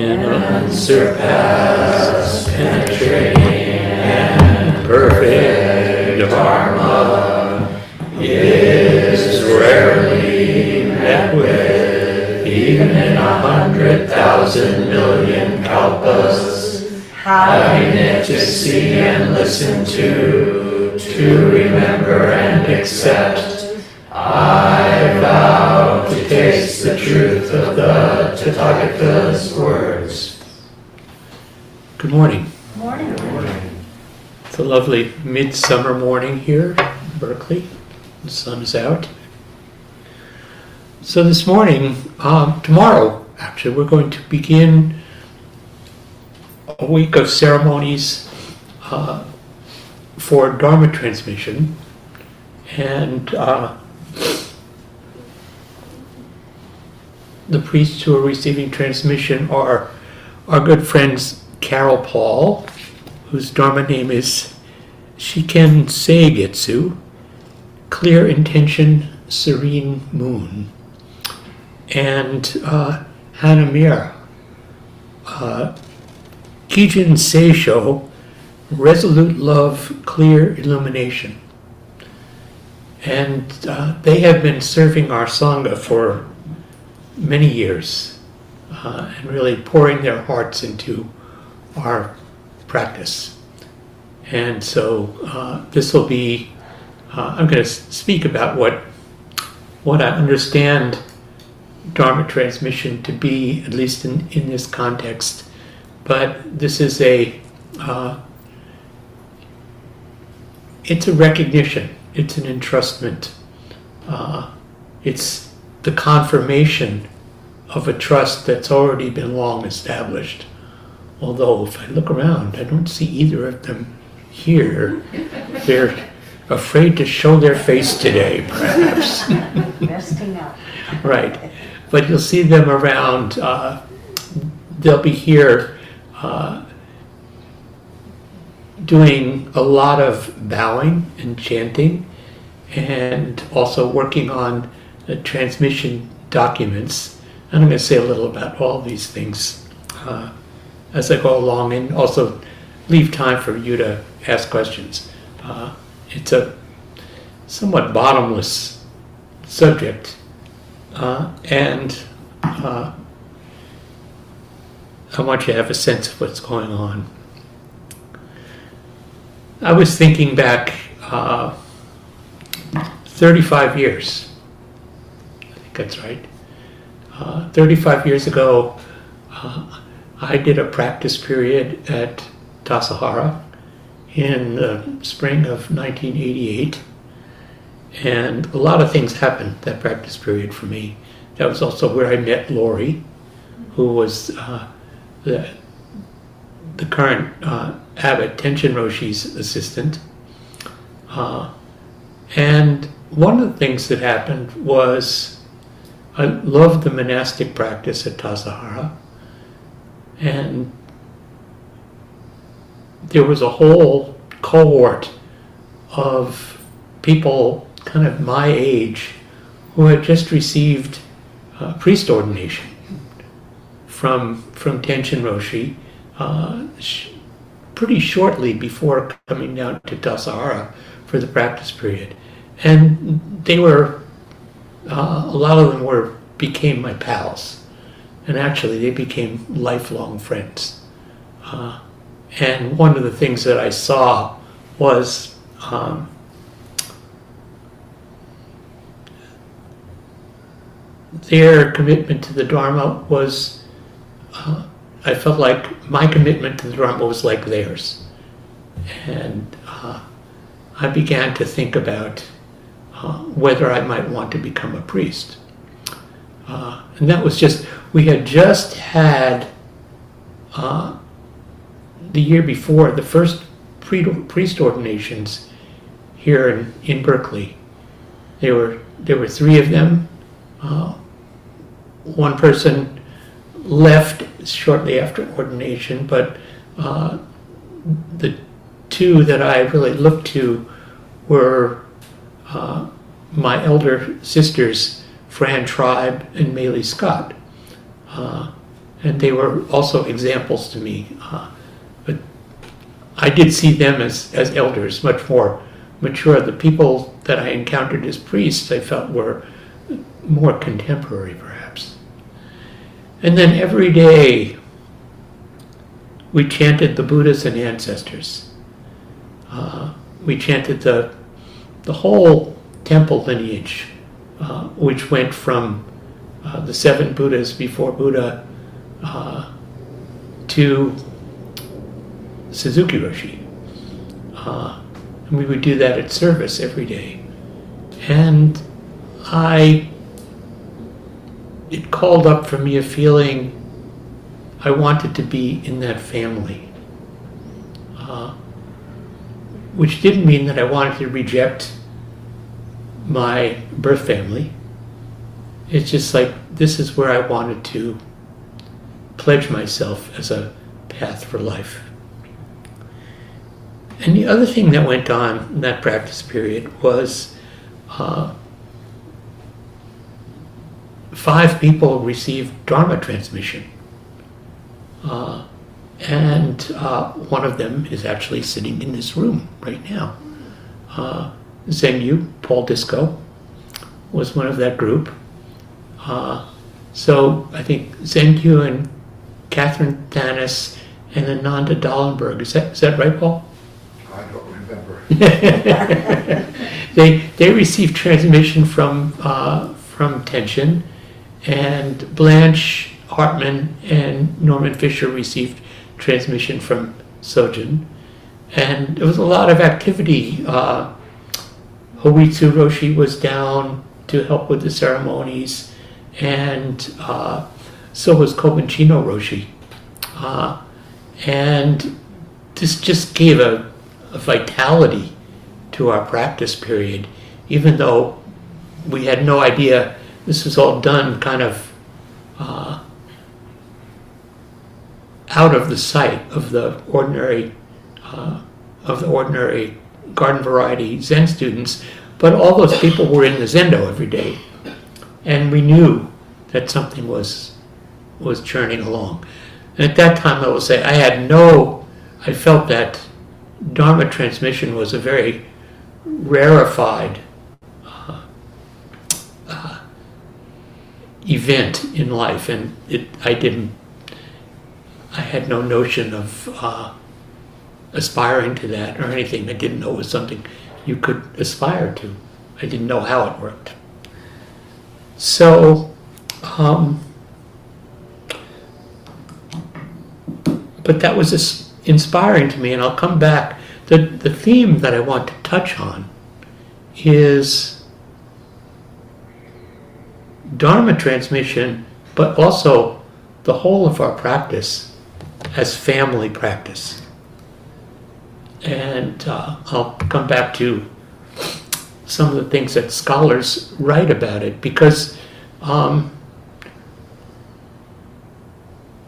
in unsurpassed, penetrating, and perfect Dharma is rarely met with, even in a hundred thousand million kalpas. Having it to see and listen to, to remember and accept. I vow to taste the truth of the Tathagata's words. Good morning. Morning. It's a lovely midsummer morning here in Berkeley. The sun is out. So this morning, um, tomorrow, actually, we're going to begin a week of ceremonies uh, for Dharma transmission. And uh, the priests who are receiving transmission are our good friends Carol Paul, whose Dharma name is Shiken Seigetsu, Clear Intention Serene Moon, and uh, Hannah Mira, uh, Kijin Seisho, Resolute Love, Clear Illumination. And uh, they have been serving our Sangha for many years uh, and really pouring their hearts into our practice. And so uh, this will be, uh, I'm going to speak about what, what I understand Dharma transmission to be, at least in, in this context. But this is a, uh, it's a recognition, it's an entrustment, uh, it's the confirmation of a trust that's already been long established. Although, if I look around, I don't see either of them here. They're afraid to show their face today, perhaps. Resting up. right. But you'll see them around. Uh, they'll be here uh, doing a lot of bowing and chanting, and also working on the transmission documents. And I'm going to say a little about all these things uh, as I go along, and also leave time for you to ask questions. Uh, it's a somewhat bottomless subject, uh, and uh, I want you to have a sense of what's going on. I was thinking back uh, 35 years. That's right. Uh, 35 years ago, uh, I did a practice period at Tassajara in the spring of 1988. And a lot of things happened that practice period for me. That was also where I met Laurie, who was uh, the, the current uh, abbot, Tenshin Roshi's assistant. Uh, and one of the things that happened was I loved the monastic practice at Tassajara. And there was a whole cohort of people kind of my age who had just received uh, priest ordination from from Tenshin Roshi uh, sh- pretty shortly before coming down to Tassajara for the practice period, and they were uh, a lot of them were became my pals, and actually they became lifelong friends. Uh, and one of the things that I saw was um, their commitment to the Dharma was, uh, I felt like my commitment to the Dharma was like theirs. And uh, I began to think about uh, whether I might want to become a priest. Uh, and that was just, we had just had uh, the year before the first priest ordinations here in, in Berkeley. There were there were three of them. Uh, one person left shortly after ordination, but uh, the two that I really looked to were uh, my elder sisters, Fran Tribe and Maylie Scott. Uh, and they were also examples to me. Uh, but I did see them as, as elders, much more mature. The people that I encountered as priests, I felt were more contemporary, perhaps. And then every day, we chanted the Buddhas and ancestors. Uh, we chanted the the whole temple lineage, uh, which went from uh, the seven Buddhas before Buddha uh, to Suzuki Roshi. Uh, and we would do that at service every day. And I, it called up for me a feeling I wanted to be in that family. Uh, which didn't mean that I wanted to reject my birth family. It's just like this is where I wanted to pledge myself as a path for life. And the other thing that went on in that practice period was uh, five people received Dharma transmission. Uh, and uh, one of them is actually sitting in this room right now. Uh, Yu Paul Discoe, was one of that group. Uh, so I think Yu and Katherine Thanas and Ananda Dalenberg. Is that, is that right, Paul? I don't remember. they they received transmission from uh, from Tenshin, and Blanche Hartman and Norman Fischer received transmission from Sojun, and there was a lot of activity. Uh, Hoitsu Roshi was down to help with the ceremonies, and uh, so was Kobun Chino Roshi. Uh, and this just gave a, a vitality to our practice period, even though we had no idea this was all done kind of uh, out of the sight of the ordinary uh, of the ordinary garden variety Zen students, but all those people were in the Zendo every day, and we knew that something was was churning along. And at that time, I will say I had no, I felt that Dharma transmission was a very rarefied uh, uh, event in life, and it, I didn't, I had no notion of uh, aspiring to that or anything. I didn't know it was something you could aspire to. I didn't know how it worked. So, um, but that was inspiring to me, and I'll come back. The, the theme that I want to touch on is Dharma transmission, but also the whole of our practice as family practice. And uh, I'll come back to some of the things that scholars write about it because, um,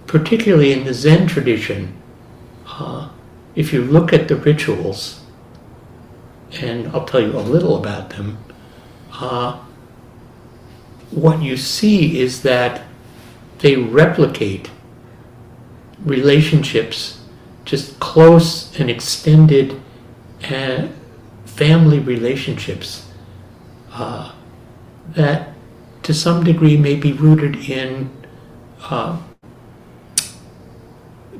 particularly in the Zen tradition, uh, if you look at the rituals, and I'll tell you a little about them, uh, what you see is that they replicate relationships just close and extended uh, family relationships uh, that to some degree may be rooted in uh,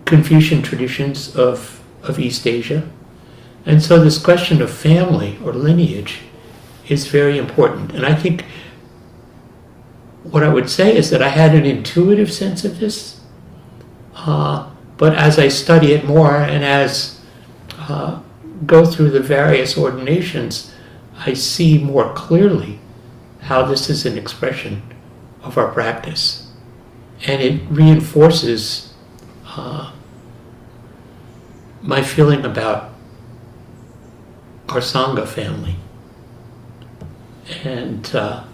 Confucian traditions of, of East Asia. And so this question of family or lineage is very important. And I think what I would say is that I had an intuitive sense of this. Uh, but as I study it more and as uh, go through the various ordinations, I see more clearly how this is an expression of our practice. And it reinforces uh, my feeling about our Sangha family. And uh,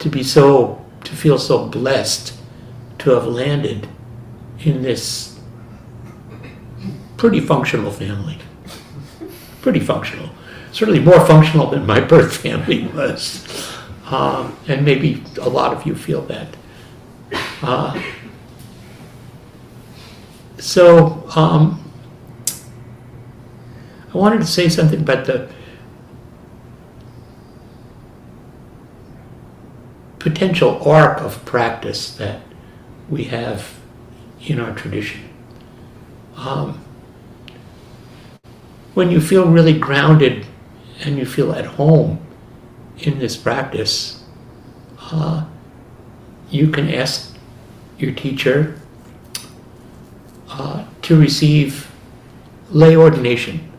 to be so, to feel so blessed to have landed in this pretty functional family. Pretty functional. Certainly more functional than my birth family was. Um, and maybe a lot of you feel that. Uh, so um, I wanted to say something about the potential arc of practice that we have in our tradition. Um, when you feel really grounded and you feel at home in this practice, uh, you can ask your teacher uh, to receive lay ordination,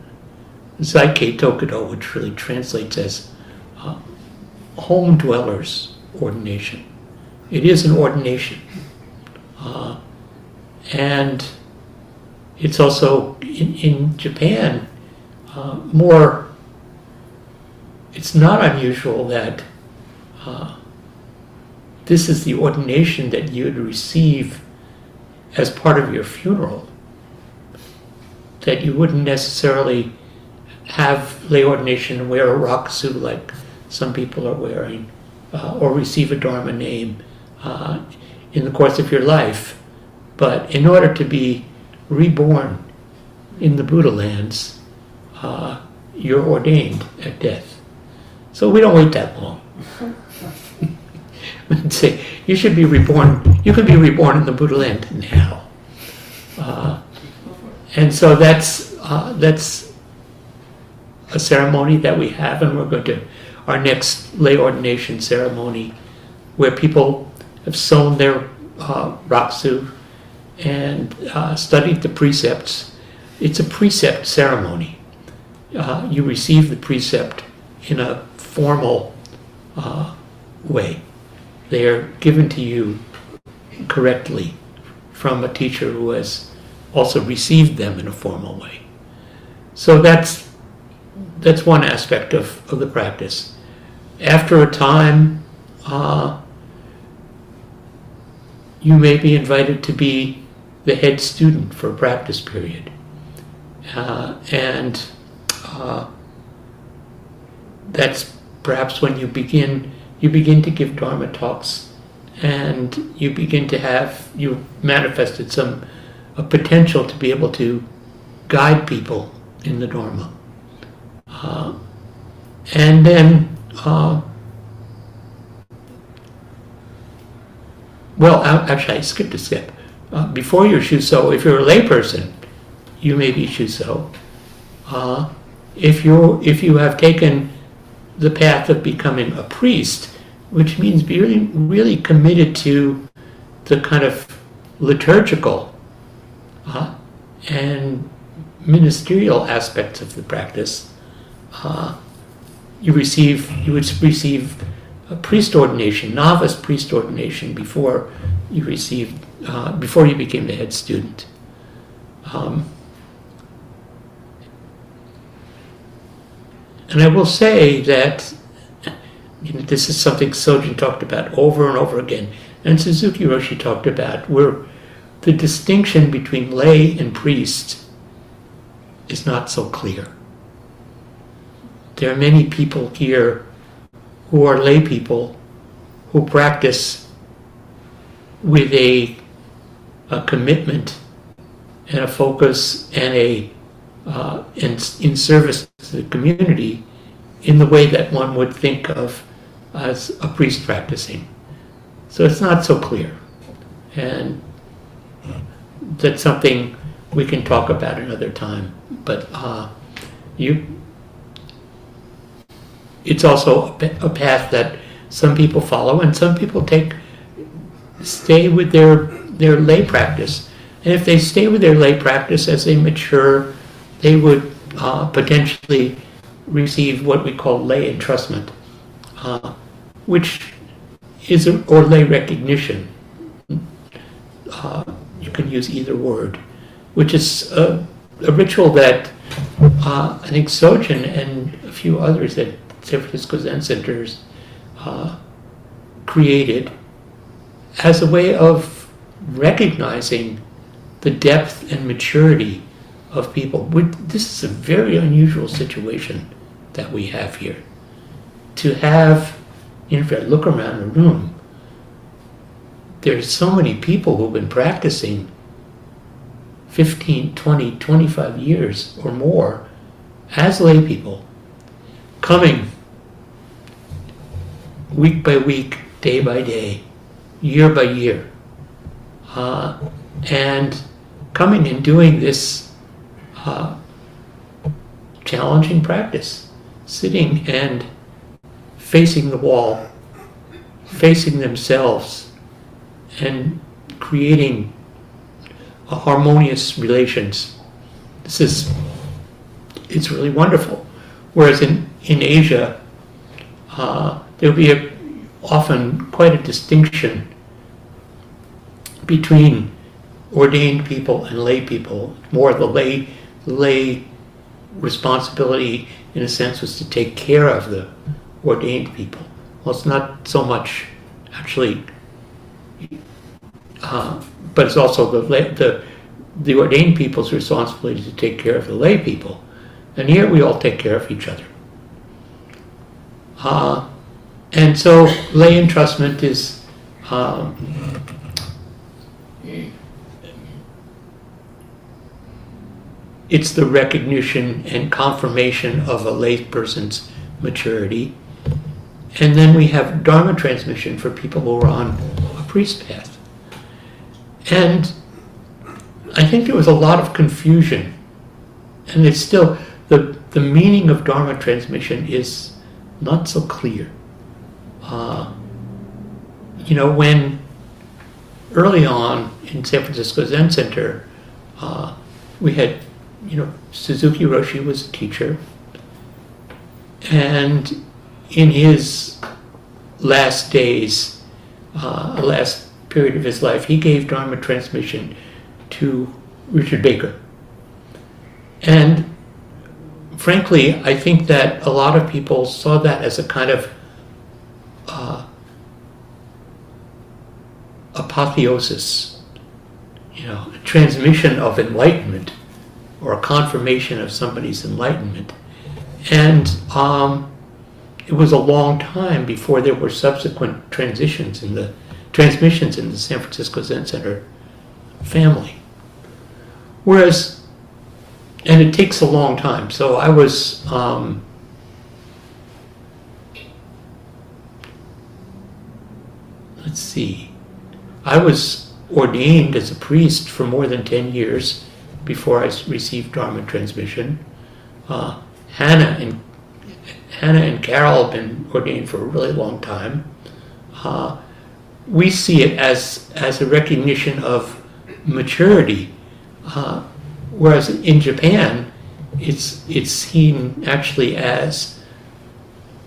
Zaike Tokudo, which really translates as uh, home dwellers ordination. It is an ordination. Uh, and it's also in, in Japan uh, more, it's not unusual that uh, this is the ordination that you'd receive as part of your funeral. That you wouldn't necessarily have lay ordination and wear a rakusu like some people are wearing, uh, or receive a dharma name uh, in the course of your life. But in order to be reborn in the Buddha lands, uh, you're ordained at death. So we don't wait that long. Say, you should be reborn, you could be reborn in the Buddha land now. Uh, and so that's, uh, that's a ceremony that we have, and we're going to, our next lay ordination ceremony, where people have sown their uh, rakusu and uh, studied the precepts. It's a precept ceremony. Uh, you receive the precept in a formal uh, way. They are given to you correctly from a teacher who has also received them in a formal way. So that's that's one aspect of, of the practice. After a time, uh, you may be invited to be the head student for a practice period. Uh, and uh, that's perhaps when you begin you begin to give dharma talks and you begin to have you manifested some a potential to be able to guide people in the dharma uh, and then uh, well actually i skipped a step uh, before you're shuso if you're a layperson you may be shuso uh, if you if you have taken the path of becoming a priest, which means be really really committed to the kind of liturgical uh, and ministerial aspects of the practice, uh, you receive you would receive a priest ordination, novice priest ordination before you received uh, before he became the head student. Um, And I will say that you know, this is something Sojun talked about over and over again, and Suzuki Roshi talked about, where the distinction between lay and priest is not so clear. There are many people here who are lay people who practice with a, a commitment and a focus and a uh, in, in service to the community in the way that one would think of as a priest practicing. So it's not so clear. And that's something we can talk about another time. But uh, you, it's also a path that some people follow and some people take, stay with their, their lay practice. And if they stay with their lay practice as they mature, they would uh, potentially receive what we call lay entrustment, uh, which is a, or lay recognition. Uh, you can use either word, which is a, a ritual that uh, I think Sojun and a few others at San Francisco Zen Centers uh, created as a way of recognizing the depth and maturity of people. We're, this is a very unusual situation that we have here. To have, you know, if look around the room, there's so many people who've been practicing 15, 20, 25 years or more as lay people, coming week by week, day by day, year by year, uh, and coming and doing this uh, challenging practice, sitting and facing the wall, facing themselves, and creating harmonious relations. This is it's really wonderful. Whereas in in Asia, uh, there'll be a, often quite a distinction between ordained people and lay people. More the lay lay responsibility, in a sense, was to take care of the ordained people. Well, it's not so much actually, uh, but it's also the the the ordained people's responsibility to take care of the lay people. And here we all take care of each other. Uh, and so lay entrustment is um, it's the recognition and confirmation of a lay person's maturity. And then we have Dharma transmission for people who are on a priest path. And I think there was a lot of confusion. And it's still, the, the meaning of Dharma transmission is not so clear. Uh, you know, when early on in San Francisco Zen Center, uh, we had, you know, Suzuki Roshi was a teacher. And in his last days, uh, last period of his life, he gave Dharma transmission to Richard Baker. And frankly, I think that a lot of people saw that as a kind of uh, apotheosis, you know, a transmission of enlightenment or a confirmation of somebody's enlightenment. And um, it was a long time before there were subsequent transitions in the transmissions in the San Francisco Zen Center family. Whereas, and it takes a long time. So I was, um, let's see, I was ordained as a priest for more than 10 years before I received Dharma transmission. Uh, Hannah and Hannah and Carol have been ordained for a really long time. Uh, we see it as as a recognition of maturity, uh, whereas in Japan, it's it's seen actually as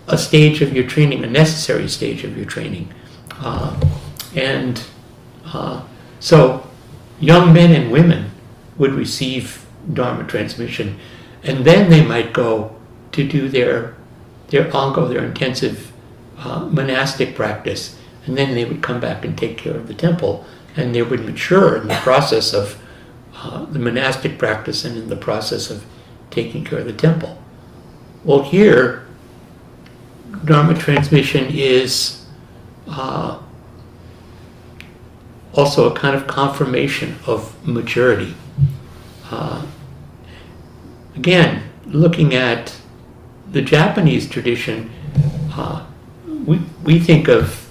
a stage of your training, a necessary stage of your training, uh, and uh, so young men and women would receive Dharma transmission, and then they might go to do their their ango, their intensive uh, monastic practice, and then they would come back and take care of the temple, and they would mature in the process of uh, the monastic practice and in the process of taking care of the temple. Well, here, Dharma transmission is uh, also a kind of confirmation of maturity. Uh, again, looking at the Japanese tradition, uh, we, we think of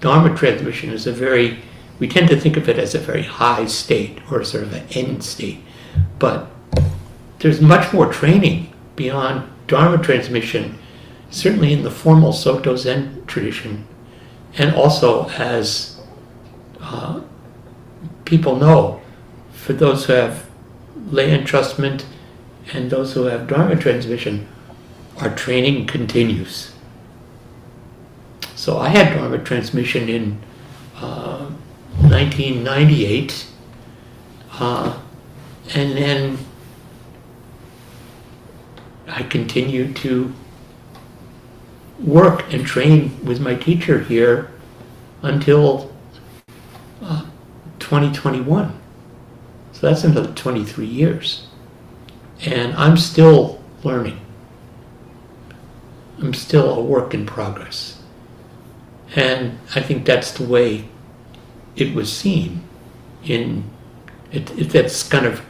Dharma transmission as a very, we tend to think of it as a very high state or sort of an end state. But there's much more training beyond Dharma transmission, certainly in the formal Soto Zen tradition, and also as people know, for those who have lay entrustment and those who have Dharma transmission, our training continues. So I had Dharma transmission in uh, 1998, uh, and then I continued to work and train with my teacher here until 2021. So that's another 23 years. And I'm still learning. I'm still a work in progress. And I think that's the way it was seen in It, it, that's kind of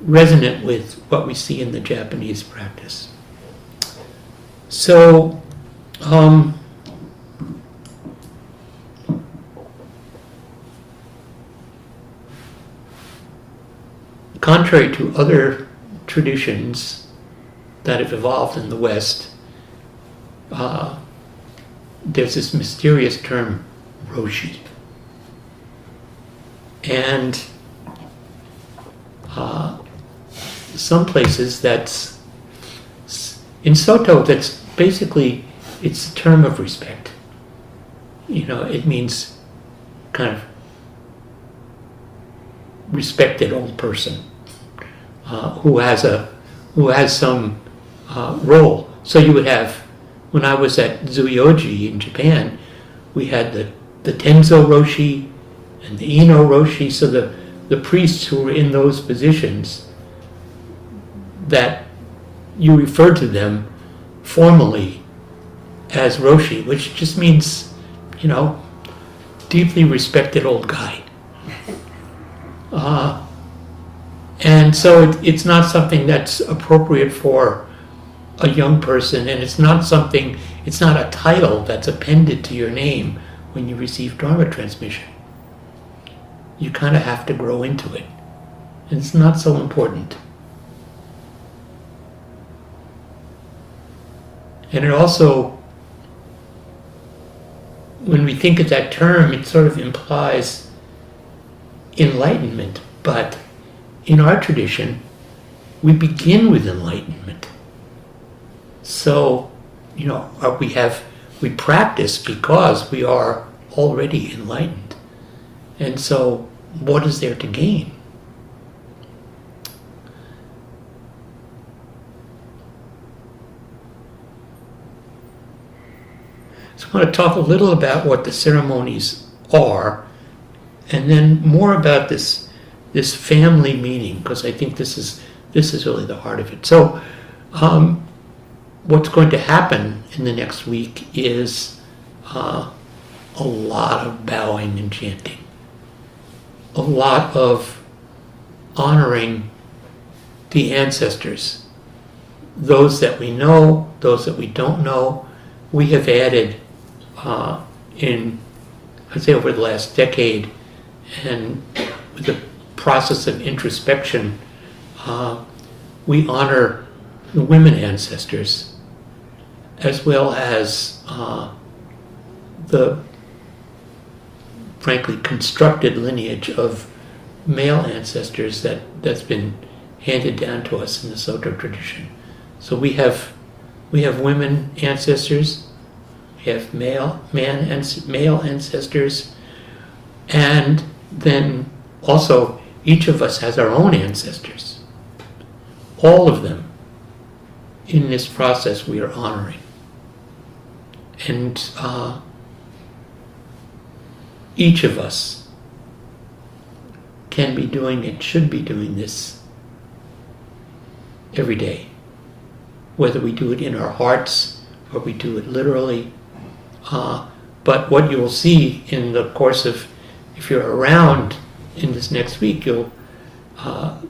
resonant with what we see in the Japanese practice. So, um, contrary to other traditions that have evolved in the West, uh, there's this mysterious term, Roshi. And uh, some places that's in Soto that's basically it's a term of respect. You know, it means kind of respected old person uh, who has a who has some uh, role. So you would have when I was at Zuioji in Japan, we had the the Tenzo Roshi and the Ino Roshi. So the the priests who were in those positions that you refer to them formally as Roshi, which just means, you know, deeply respected old guy. Uh, and so it, it's not something that's appropriate for a young person, and it's not something, it's not a title that's appended to your name when you receive Dharma transmission. You kind of have to grow into it. And it's not so important. And it also, when we think of that term, it sort of implies enlightenment. But in our tradition, we begin with enlightenment. So, you know, uh, we have, we practice because we are already enlightened. And so, what is there to gain? So I want to talk a little about what the ceremonies are, and then more about this this family meaning, because I think this is this is really the heart of it. So, um, what's going to happen in the next week is uh, a lot of bowing and chanting, a lot of honoring the ancestors, those that we know, those that we don't know. We have added uh, in, I'd say, over the last decade, and with the process of introspection, uh, we honor the women ancestors as well as uh, the frankly constructed lineage of male ancestors that, that's been handed down to us in the Soto tradition. So we have we have women ancestors, we have male man and male ancestors, and then also each of us has our own ancestors. All of them in this process we are honoring. And uh, each of us can be doing it, should be doing this every day. Whether we do it in our hearts or we do it literally. Uh, but what you'll see in the course of, if you're around in this next week, you'll, uh,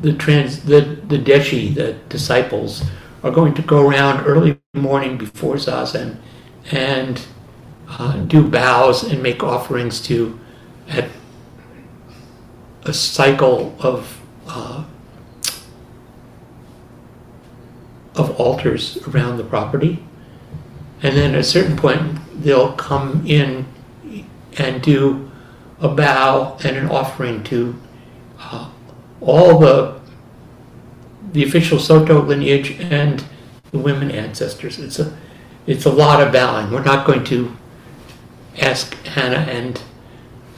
the trans, the, the Deshi, the disciples, are going to go around early morning before Zazen and uh, do bows and make offerings to at a cycle of uh, of altars around the property, and then at a certain point they'll come in and do a bow and an offering to uh, all the the official Soto lineage and the women ancestors. It's a it's a lot of bowing. We're not going to ask Hannah and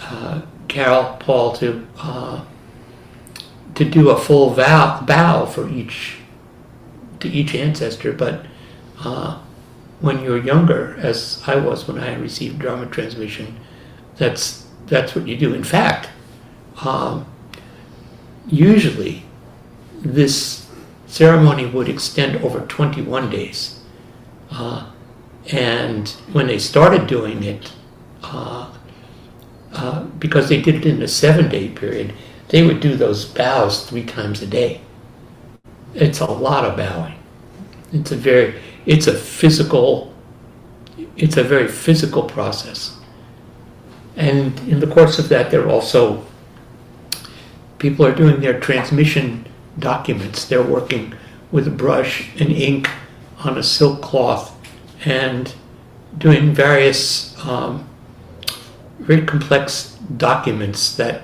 uh, Carol Paul to uh, to do a full vow, bow for each to each ancestor, but uh, when you're younger, as I was when I received Dharma transmission, that's that's what you do. In fact, um, usually this ceremony would extend over 21 days. Uh, and when they started doing it, uh, uh, because they did it in a seven day period, they would do those bows three times a day. It's a lot of bowing. It's a very, it's a physical, it's a very physical process. And in the course of that, they're also, people are doing their transmission documents. They're working with a brush and ink on a silk cloth and doing various um, very complex documents that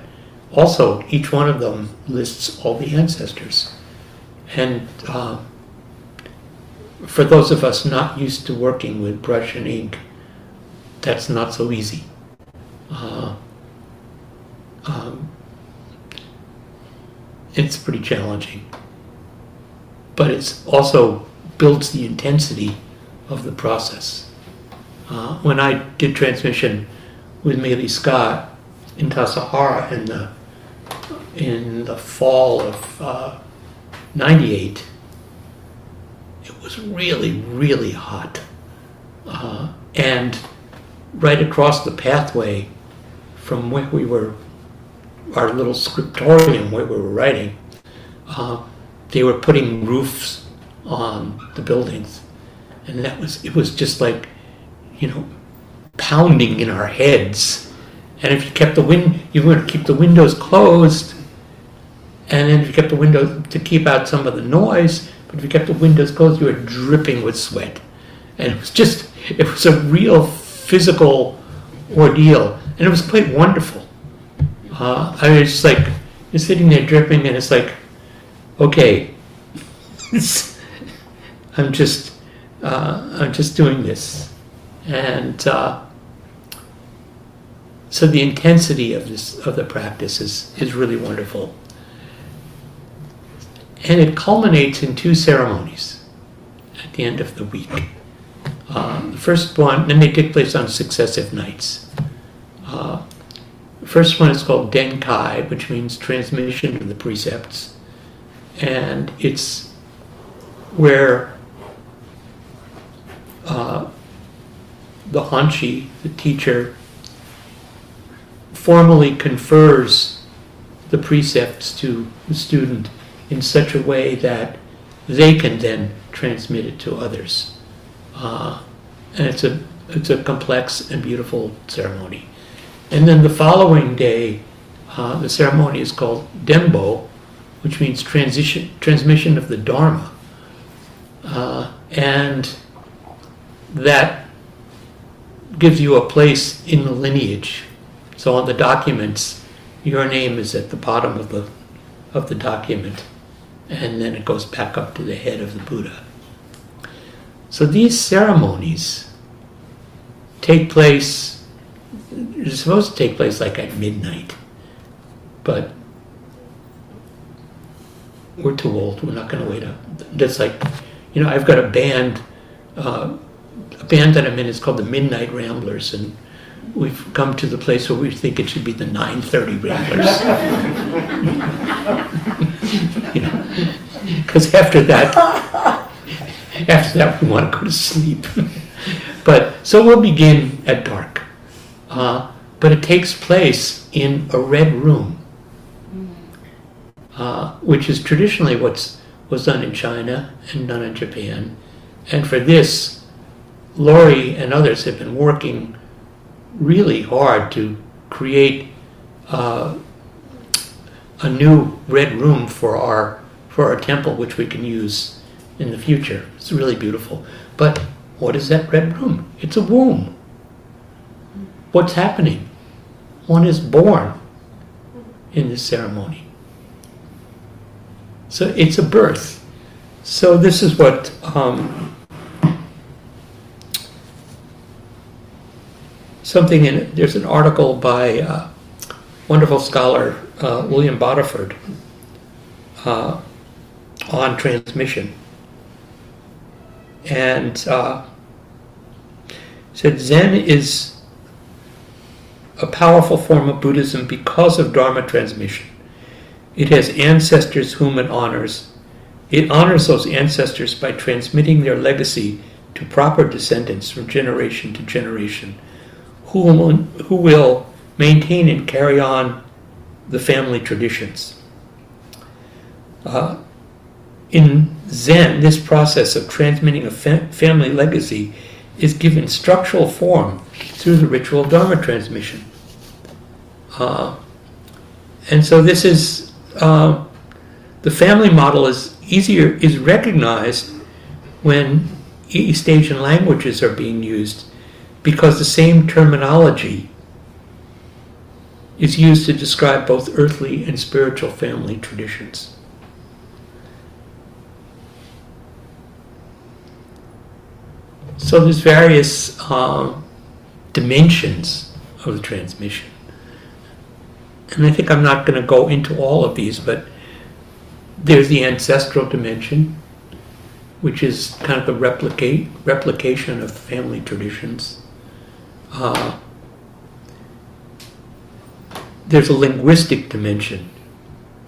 also each one of them lists all the ancestors. And uh, for those of us not used to working with brush and ink, that's not so easy. Uh, um, it's pretty challenging. But it's also builds the intensity of the process. Uh, when I did transmission with Maylie Scott in Tassajara in the in the fall of uh, '98, it was really really hot, uh, and right across the pathway from where we were, our little scriptorium where we were writing, uh, they were putting roofs on the buildings, and that was it was just like, you know, pounding in our heads. And if you kept the wind, you would keep the windows closed, and then if you kept the windows to keep out some of the noise. But if you kept the windows closed, you were dripping with sweat, and it was just it was a real physical ordeal, and it was quite wonderful. Uh, I was just like you're sitting there dripping, and it's like, okay, I'm just uh, I'm just doing this, and uh, so the intensity of this of the practice is is really wonderful, and it culminates in two ceremonies at the end of the week. Uh, the first one, then they take place on successive nights. Uh, the first one is called Denkai, which means transmission of the precepts, and it's where uh, the Hanshi, the teacher, formally confers the precepts to the student in such a way that they can then transmit it to others. Uh, and it's a it's a complex and beautiful ceremony. And then the following day, uh, the ceremony is called Dembo, which means transition transmission of the Dharma, uh, and that gives you a place in the lineage. So on the documents, your name is at the bottom of the of the document, and then it goes back up to the head of the Buddha. So these ceremonies take place, they're supposed to take place like at midnight, but we're too old. We're not going to wait up. That's like, you know, I've got a band, uh, a band that I'm in is called the Midnight Ramblers, and we've come to the place where we think it should be the 9:30 Ramblers. you know, because after that, after that, we want to go to sleep. but so we'll begin at dark, uh, but it takes place in a red room, uh, which is traditionally what's was done in China and done in Japan. And for this, Laurie and others have been working really hard to create uh, a new red room for our for our temple, which we can use in the future. It's really beautiful. But what is that red room? It's a womb. What's happening? One is born in this ceremony. So it's a birth. So this is what um, something in there's an article by uh, wonderful scholar uh, William Bodiford uh, on transmission, and uh, said Zen is a powerful form of Buddhism because of Dharma transmission. It has ancestors whom it honors. It honors those ancestors by transmitting their legacy to proper descendants from generation to generation, who will, maintain and carry on the family traditions. Uh, in Zen, this process of transmitting a fa- family legacy is given structural form through the ritual Dharma transmission. Uh, and so this is uh, the family model is easier is recognized when East Asian languages are being used because the same terminology is used to describe both earthly and spiritual family traditions. So there's various uh, dimensions of the transmission. And I think I'm not going to go into all of these, but there's the ancestral dimension, which is kind of the replicate replication of family traditions. Uh, there's a linguistic dimension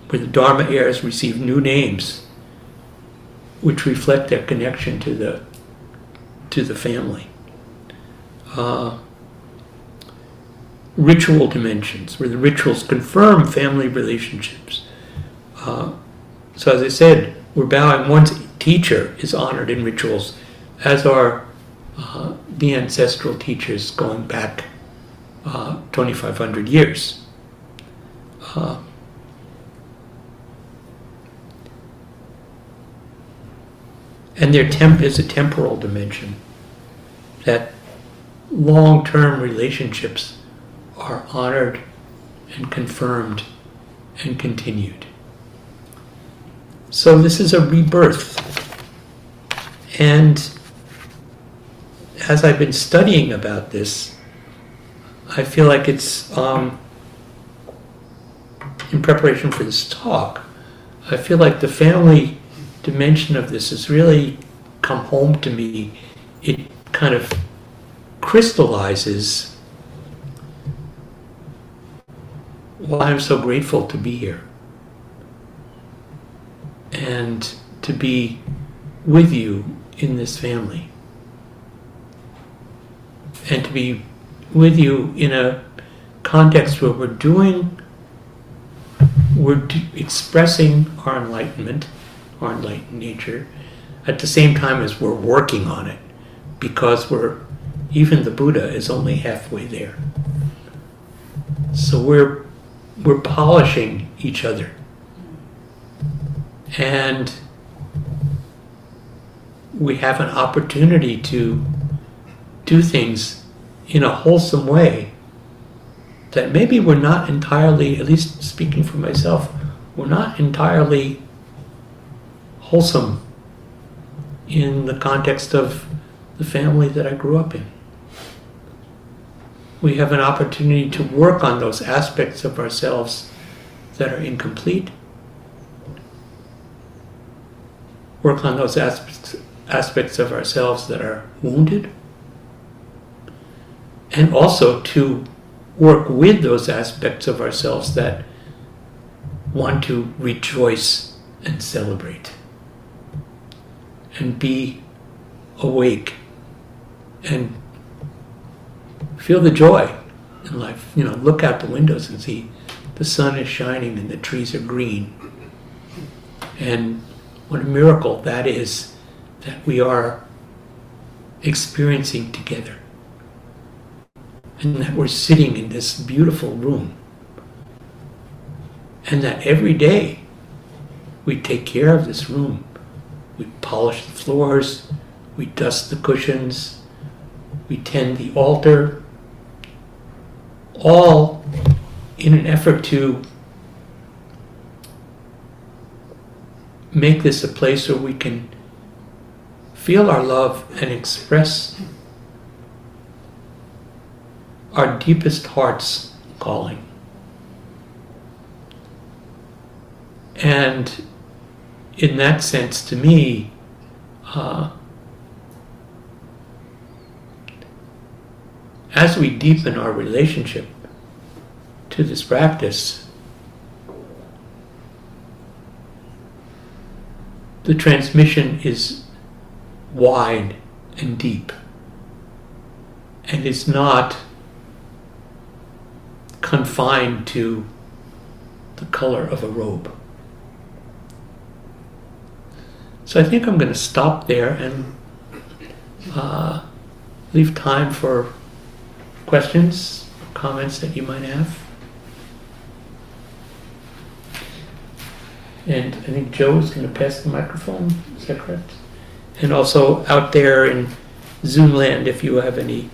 where the Dharma heirs receive new names, which reflect their connection to the to the family. Uh, ritual dimensions, where the rituals confirm family relationships. Uh, so, as I said, we're bowing. One's teacher is honored in rituals, as are uh, the ancestral teachers going back uh, 2,500 years. Uh, and their temp is a temporal dimension that long-term relationships are honored and confirmed and continued. So this is a rebirth. And as I've been studying about this, I feel like it's um, in preparation for this talk. I feel like the family dimension of this has really come home to me. It kind of crystallizes why I'm so grateful to be here. And to be with you in this family. And to be with you in a context where we're doing we're expressing our enlightenment our enlightened nature at the same time as we're working on it because we're even the buddha is only halfway there. So we're we're polishing each other and we have an opportunity to do things in a wholesome way that maybe we're not entirely, at least speaking for myself, we're not entirely wholesome in the context of the family that I grew up in. We have an opportunity to work on those aspects of ourselves that are incomplete, work on those aspects, aspects of ourselves that are wounded, and also to work with those aspects of ourselves that want to rejoice and celebrate. And be awake and feel the joy in life. You know, look out the windows and see the sun is shining and the trees are green. And what a miracle that is that we are experiencing together and that we're sitting in this beautiful room, and that every day we take care of this room. We polish the floors, we dust the cushions, we tend the altar, all in an effort to make this a place where we can feel our love and express our deepest heart's calling. And in that sense, to me, uh, as we deepen our relationship to this practice, the transmission is wide and deep. And it's not confined to the color of a robe. So I think I'm going to stop there and uh, leave time for questions, comments that you might have. And I think Joe is going to pass the microphone. Is that correct? And also out there in Zoom land, if you have any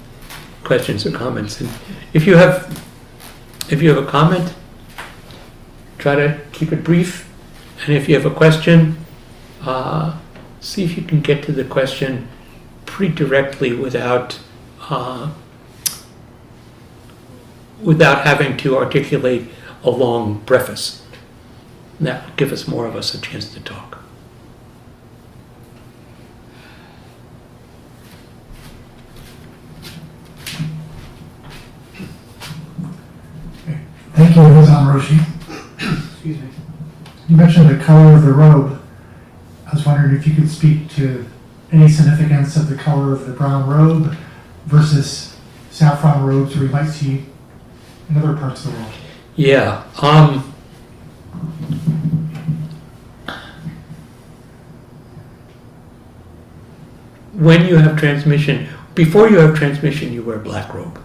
questions or comments, and if you have, if you have a comment, try to keep it brief. And if you have a question, uh, see if you can get to the question pretty directly without uh, without having to articulate a long preface. That will give us more of us a chance to talk. Thank you, Hozan Roshi. Excuse me. You mentioned the color of the robe. I was wondering if you could speak to any significance of the color of the brown robe versus saffron robes we might see in other parts of the world. Yeah. Um, when you have transmission, before you have transmission, you wear black robe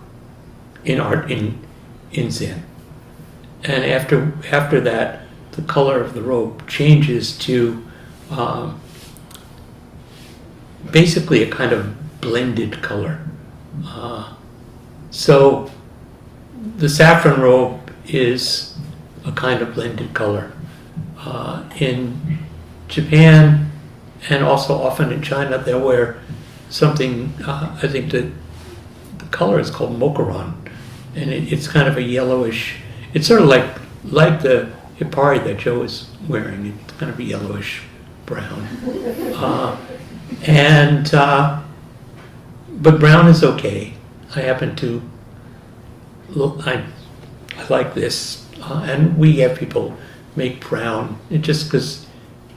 in art in in Zen, and after after that, the color of the robe changes to um, basically a kind of blended color. Uh, so the saffron robe is a kind of blended color. Uh, in Japan and also often in China, they'll wear something, uh, I think the, the color is called mokuran, and it, it's kind of a yellowish, it's sort of like, like the hippari that Joe is wearing, it's kind of a yellowish brown. Uh, and, uh, but brown is okay. I happen to I, I like this, uh, and we have people make brown. It just because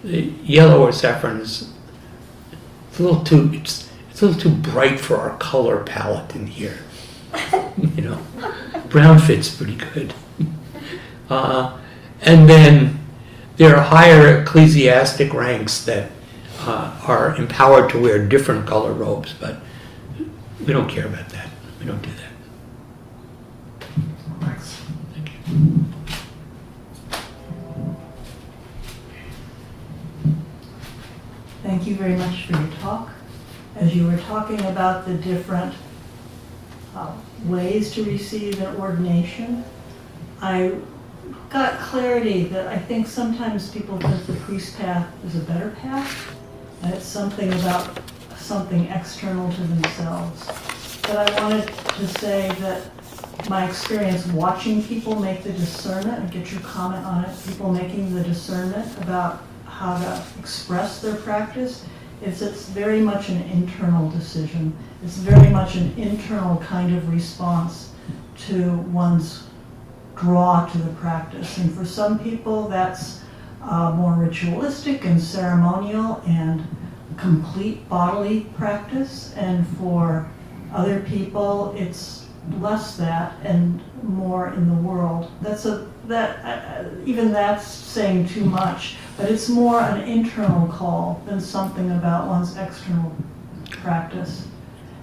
yellow or saffron is a little too it's it's a little too bright for our color palette in here. you know, brown fits pretty good. Uh, and then there are higher ecclesiastic ranks that uh, are empowered to wear different color robes, but we don't care about that. We don't do that. Thanks. Thank you. Thank you very much for your talk. As you were talking about the different uh, ways to receive an ordination, I got clarity that I think sometimes people think the priest path is a better path, and it's something about something external to themselves. But I wanted to say that my experience watching people make the discernment, and get your comment on it, people making the discernment about how to express their practice, is it's very much an internal decision. It's very much an internal kind of response to one's draw to the practice. And for some people, that's uh, more ritualistic and ceremonial and complete bodily practice. And for other people, it's less that and more in the world. That's a that uh, even that's saying too much, but it's more an internal call than something about one's external practice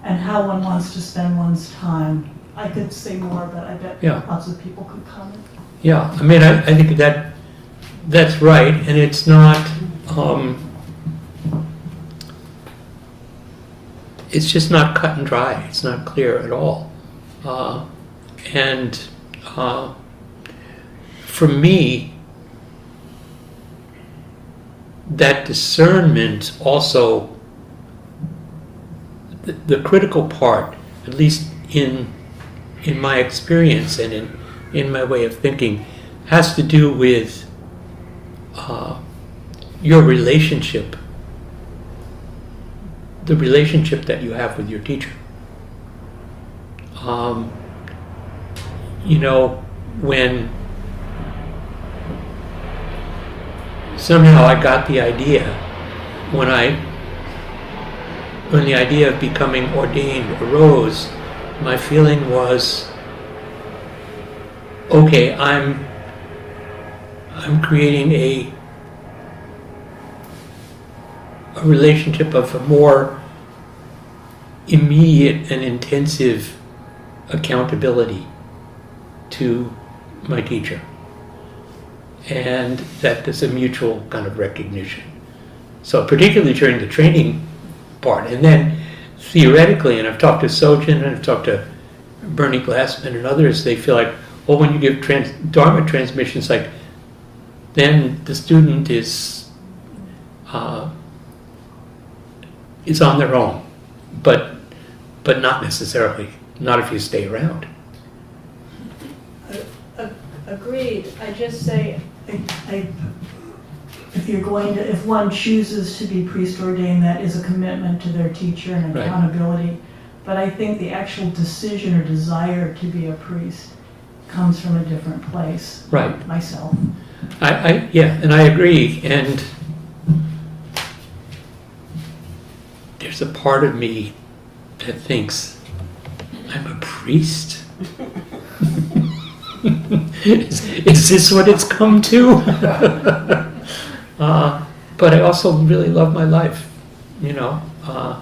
and how one wants to spend one's time. I could say more, but I bet Yeah. lots of people could comment. Yeah, I mean, I, I think that that's right, and it's not. Um, it's just not cut and dry. It's not clear at all, uh, and uh, for me, that discernment also the, the critical part, at least in in my experience and in in my way of thinking, has to do with uh, your relationship, the relationship that you have with your teacher. Um, you know, when somehow I got the idea when I when the idea of becoming ordained arose, my feeling was okay, I'm I'm creating a a relationship of a more immediate and intensive accountability to my teacher. And that there's a mutual kind of recognition. So particularly during the training part, and then theoretically, and I've talked to Sojun and I've talked to Bernie Glassman and others, they feel like, well, when you give trans- Dharma transmissions, like, then the student is uh, is on their own, but but not necessarily, not if you stay around. Agreed, I just say, I, I- if you're going to, if one chooses to be priest ordained, that is a commitment to their teacher and Right. accountability. But I think the actual decision or desire to be a priest comes from a different place, Right. myself. I, I yeah, and I agree. And there's a part of me that thinks I'm a priest. Is, is this what it's come to? uh, but I also really love my life. You know, uh,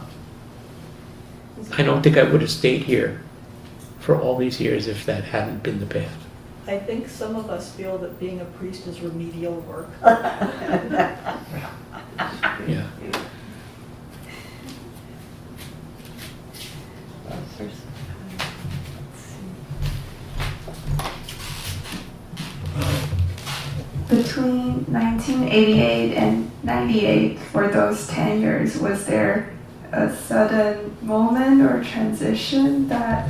I don't think I would have stayed here for all these years if that hadn't been the path. I think some of us feel that being a priest is remedial work. Yeah. Between 1988 and 98, for those 10 years, was there a sudden moment or transition that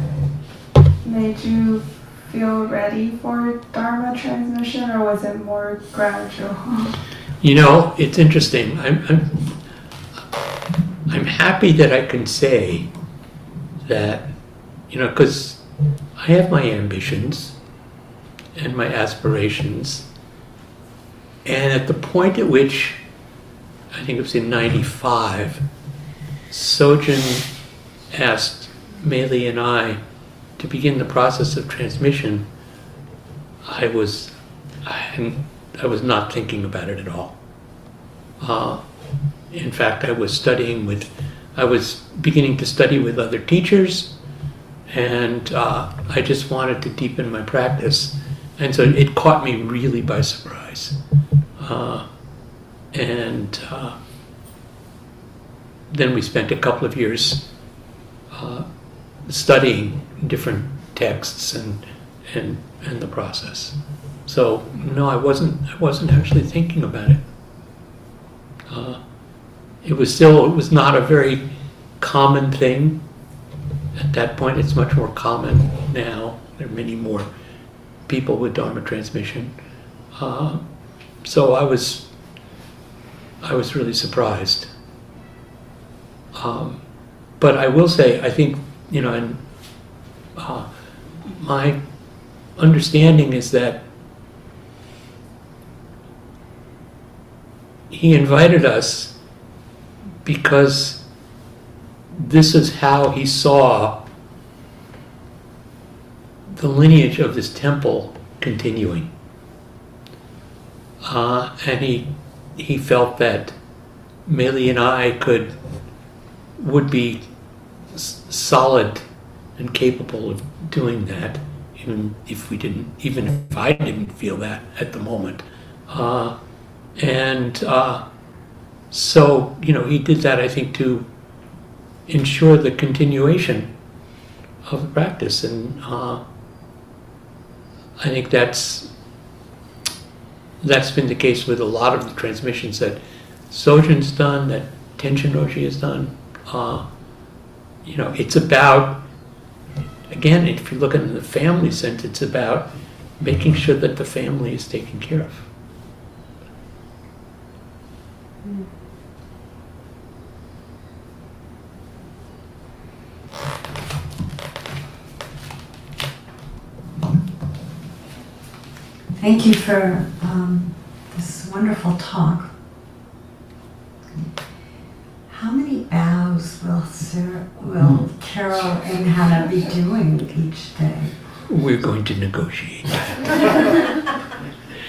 made you feel ready for Dharma transmission, or was it more gradual? You know, it's interesting. I'm, I'm, I'm happy that I can say that, you know, because I have my ambitions and my aspirations. And at the point at which, I think it was in 95, Sojun asked Maylie and I to begin the process of transmission, I was, I, I was not thinking about it at all. Uh, in fact, I was studying with, I was beginning to study with other teachers, and uh, I just wanted to deepen my practice. And so it caught me really by surprise. Uh, and uh, then we spent a couple of years uh, studying different texts and, and, and the process. So no, I wasn't. I wasn't actually thinking about it. Uh, it was still. It was not a very common thing at that point. It's much more common now. There are many more people with Dharma transmission. Uh, so I was. I was really surprised. Um, but I will say, I think you know, and uh, my understanding is that he invited us because this is how he saw the lineage of this temple continuing. Uh, and he he felt that Maylie and I could would be s- solid and capable of doing that, even if we didn't, even if I didn't feel that at the moment. Uh, and uh, so, you know, he did that, I think, to ensure the continuation of the practice. And uh, I think that's that's been the case with a lot of the transmissions that Sojun's done, that Tenshin Roshi has done. Uh, you know, it's about, again, if you look at the family sense, it's about making sure that the family is taken care of. Thank you for um, this wonderful talk. How many bows will Sarah, will Carol and Hannah be doing each day? we're going to negotiate.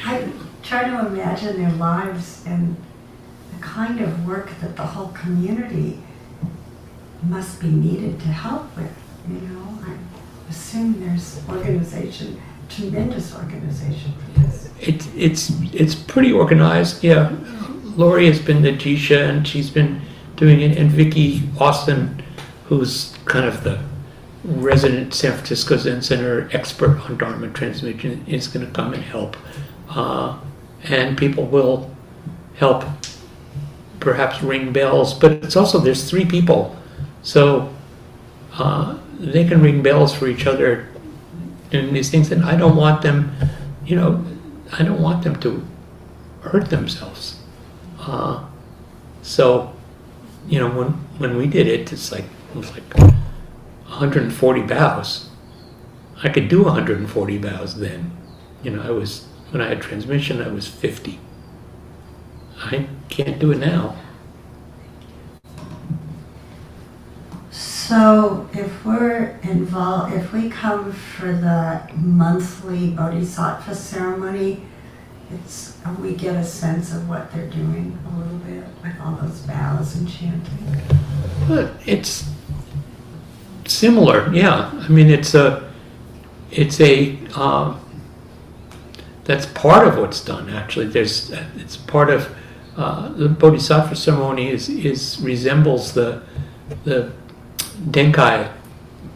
I try to imagine their lives and the kind of work that the whole community must be needed to help with. You know, I assume there's organization, tremendous organization for this. It's it's it's pretty organized. Yeah, Laurie has been the Jisha, and she's been doing it, and Vicki Austin, who's kind of the resident San Francisco Zen Center expert on Dharma transmission, is going to come and help, uh, and people will help, perhaps ring bells. But it's also there's three people, so uh, they can ring bells for each other doing these things, and I don't want them, you know. I don't want them to hurt themselves. Uh, so, you know, when when we did it, it's like it was like 140 bows. I could do 140 bows then. You know, I was when I had transmission, I was 50. I can't do it now. So if we're involved, if we come for the monthly Bodhisattva ceremony, it's, we get a sense of what they're doing a little bit with all those bows and chanting. But it's similar, yeah. I mean, it's a, it's a, um, that's part of what's done. Actually, there's, it's part of uh, the Bodhisattva ceremony is is resembles the the Denkai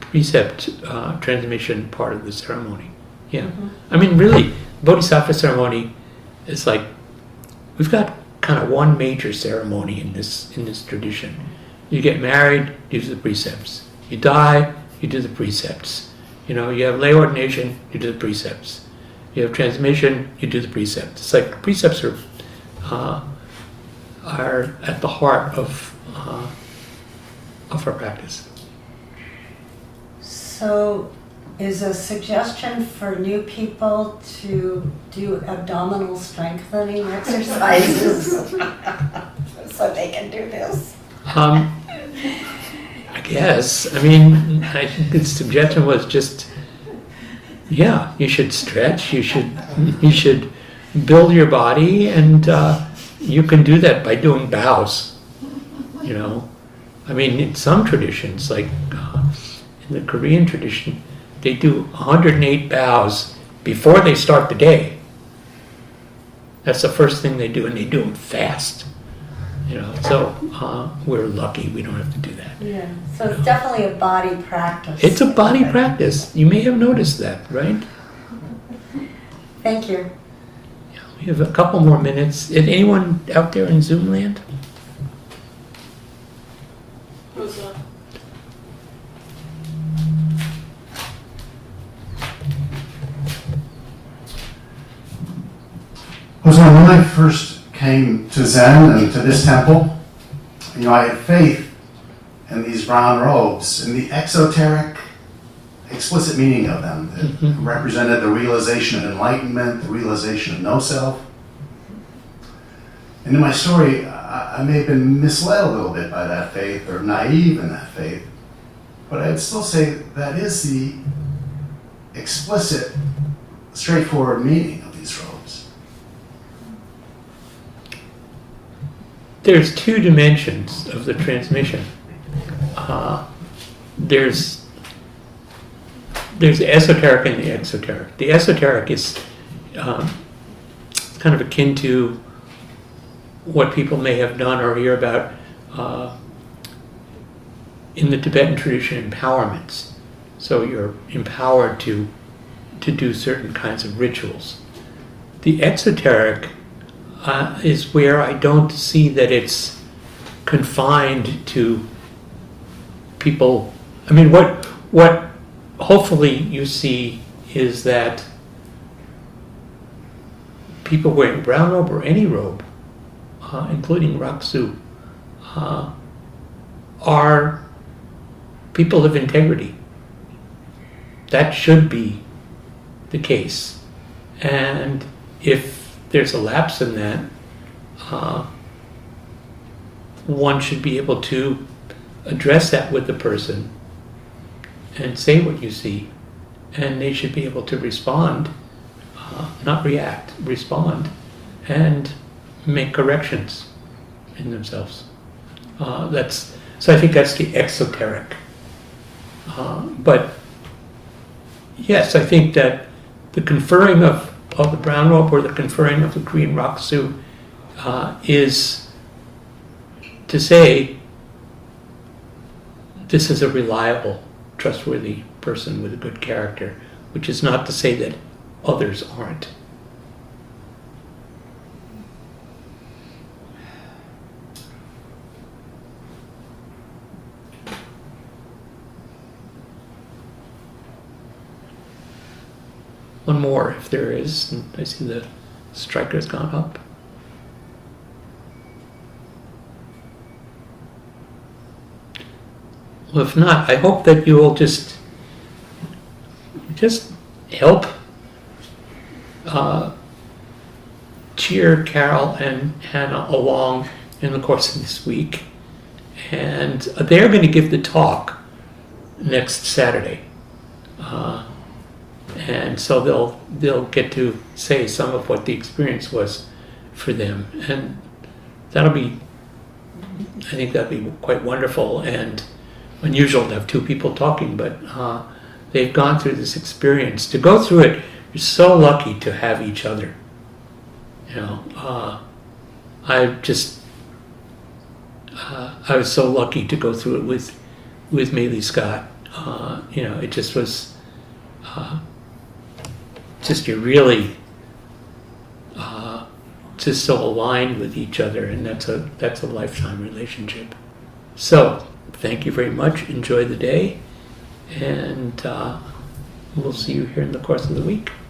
precept uh, transmission part of the ceremony. Yeah, I mean, really, Bodhisattva ceremony is like we've got kind of one major ceremony in this in this tradition. You get married, you do the precepts. You die, you do the precepts. You know, you have lay ordination, you do the precepts. You have transmission, you do the precepts. It's like precepts are uh, are at the heart of uh, of our practice. So is a suggestion for new people to do abdominal strengthening exercises so they can do this? Um, I guess. I mean, I think the suggestion was just, yeah, you should stretch. You should you should build your body, and uh, you can do that by doing bows. You know, I mean, in some traditions, like uh, in the Korean tradition, they do 108 bows before they start the day. That's the first thing they do, and they do them fast. You know, so uh, we're lucky we don't have to do that. Yeah, so it's definitely a body practice. It's a body practice. You may have noticed that, right? Thank you. Yeah, we have a couple more minutes. Is anyone out there in Zoom land? Was when I first came to Zen and to this temple, you know, I had faith in these brown robes and the exoteric, explicit meaning of them that Mhm. represented the realization of enlightenment, the realization of no self. And in my story, I, I may have been misled a little bit by that faith or naive in that faith, but I'd still say that is the explicit, straightforward meaning of these robes. There's two dimensions of the transmission. Uh, there's there's the esoteric and the exoteric. The esoteric is um, kind of akin to what people may have done or hear about uh, in the Tibetan tradition empowerments. So you're empowered to to do certain kinds of rituals. The exoteric uh, is where I don't see that it's confined to people. I mean, what what hopefully you see is that people wearing brown robe or any robe, uh, including Rakusu, uh, are people of integrity. That should be the case, and if there's a lapse in that, uh, one should be able to address that with the person and say what you see and they should be able to respond, uh, not react, respond, and make corrections in themselves. Uh, that's so. I think that's the exoteric. Uh, but yes, I think that the conferring of, of the brown robe or the conferring of the green rakusu uh, is to say this is a reliable, trustworthy person with a good character, which is not to say that others aren't. One more, if there is. I see the striker's gone up. Well, if not, I hope that you will just just help uh, cheer Carol and Hannah along in the course of this week. And they're going to give the talk next Saturday. Uh, and so they'll they'll get to say some of what the experience was for them, and that'll be I think that'll be quite wonderful and unusual to have two people talking, but uh, they've gone through this experience. To go through it, you're so lucky to have each other. You know, uh, I just uh, I was so lucky to go through it with with Maylie Scott. Uh, you know, it just was uh, just you're really uh, just so aligned with each other, and that's a that's a lifetime relationship. So, thank you very much. Enjoy the day, and uh, we'll see you here in the course of the week.